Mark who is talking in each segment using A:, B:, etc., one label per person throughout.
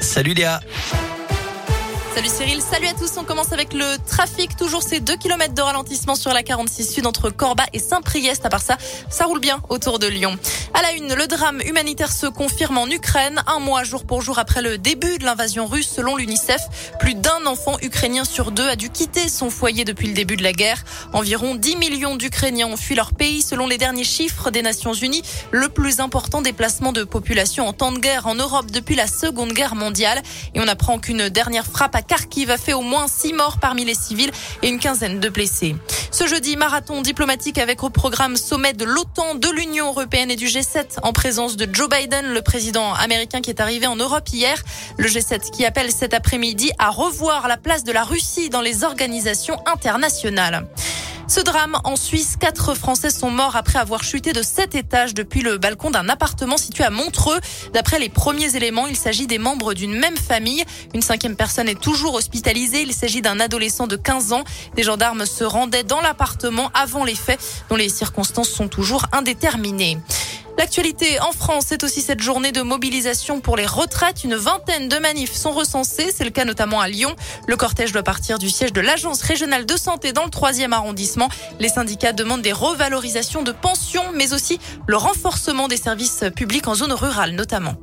A: Salut Léa.
B: Salut Cyril, salut à tous. On commence avec le trafic. Toujours ces 2 km de ralentissement sur la 46 Sud entre Corba et Saint-Priest. À part ça, ça roule bien autour de Lyon. À la une, le drame humanitaire se confirme en Ukraine. Un mois jour pour jour après le début de l'invasion russe, selon l'UNICEF, plus d'un enfant ukrainien sur deux a dû quitter son foyer depuis le début de la guerre. Environ 10 millions d'Ukrainiens ont fui leur pays selon les derniers chiffres des Nations Unies. Le plus important déplacement de population en temps de guerre en Europe depuis la Seconde Guerre mondiale. Et on apprend qu'une dernière frappe Kharkiv a fait au moins six morts parmi les civils et une quinzaine de blessés. Ce jeudi, marathon diplomatique avec au programme sommet de l'OTAN, de l'Union européenne et du G7 en présence de Joe Biden, le président américain qui est arrivé en Europe hier. Le G7 qui appelle cet après-midi à revoir la place de la Russie dans les organisations internationales. Ce drame en Suisse, quatre Français sont morts après avoir chuté de sept étages depuis le balcon d'un appartement situé à Montreux. D'après les premiers éléments, il s'agit des membres d'une même famille. Une cinquième personne est toujours hospitalisée. Il s'agit d'un adolescent de 15 ans. Des gendarmes se rendaient dans l'appartement avant les faits, dont les circonstances sont toujours indéterminées. L'actualité en France, c'est aussi cette journée de mobilisation pour les retraites. Une vingtaine de manifs sont recensés. C'est le cas notamment à Lyon. Le cortège doit partir du siège de l'Agence régionale de santé dans le troisième arrondissement. Les syndicats demandent des revalorisations de pensions, mais aussi le renforcement des services publics en zone rurale notamment.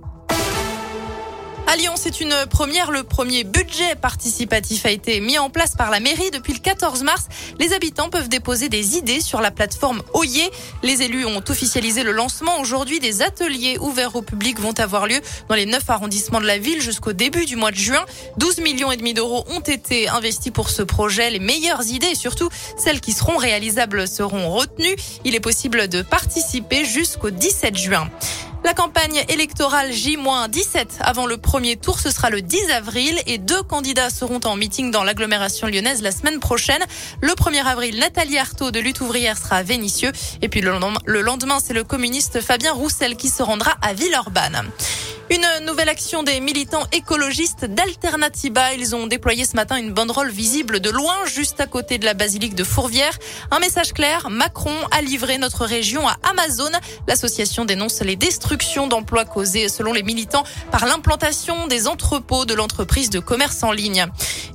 B: À Lyon, c'est une première. Le premier budget participatif a été mis en place par la mairie depuis le 14 mars. Les habitants peuvent déposer des idées sur la plateforme Oyer. Les élus ont officialisé le lancement. Aujourd'hui, des ateliers ouverts au public vont avoir lieu dans les neuf arrondissements de la ville jusqu'au début du mois de juin. 12 millions et demi d'euros ont été investis pour ce projet. Les meilleures idées, surtout celles qui seront réalisables, seront retenues. Il est possible de participer jusqu'au 17 juin. La campagne électorale J-17 avant le premier tour, ce sera le 10 avril et deux candidats seront en meeting dans l'agglomération lyonnaise la semaine prochaine. Le 1er avril, Nathalie Arthaud de Lutte ouvrière sera à Vénissieux et puis le lendemain, c'est le communiste Fabien Roussel qui se rendra à Villeurbanne. Une nouvelle action des militants écologistes d'Alternativa. Ils ont déployé ce matin une banderole visible de loin, juste à côté de la basilique de Fourvière. Un message clair, Macron a livré notre région à Amazon. L'association dénonce les destructions d'emplois causées, selon les militants, par l'implantation des entrepôts de l'entreprise de commerce en ligne.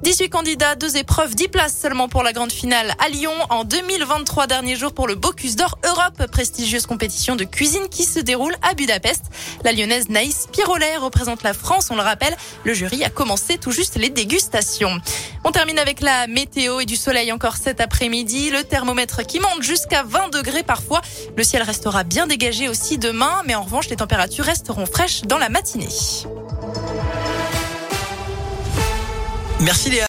B: 18 candidats, deux épreuves, 10 places seulement pour la grande finale à Lyon en 2023, dernier jour pour le Bocuse d'Or Europe, prestigieuse compétition de cuisine qui se déroule à Budapest. La lyonnaise Naïs La France, on le rappelle. Le jury a commencé tout juste les dégustations. On termine avec la météo et du soleil encore cet après-midi. Le thermomètre qui monte jusqu'à 20 degrés parfois. Le ciel restera bien dégagé aussi demain, mais en revanche, les températures resteront fraîches dans la matinée.
A: Merci Léa.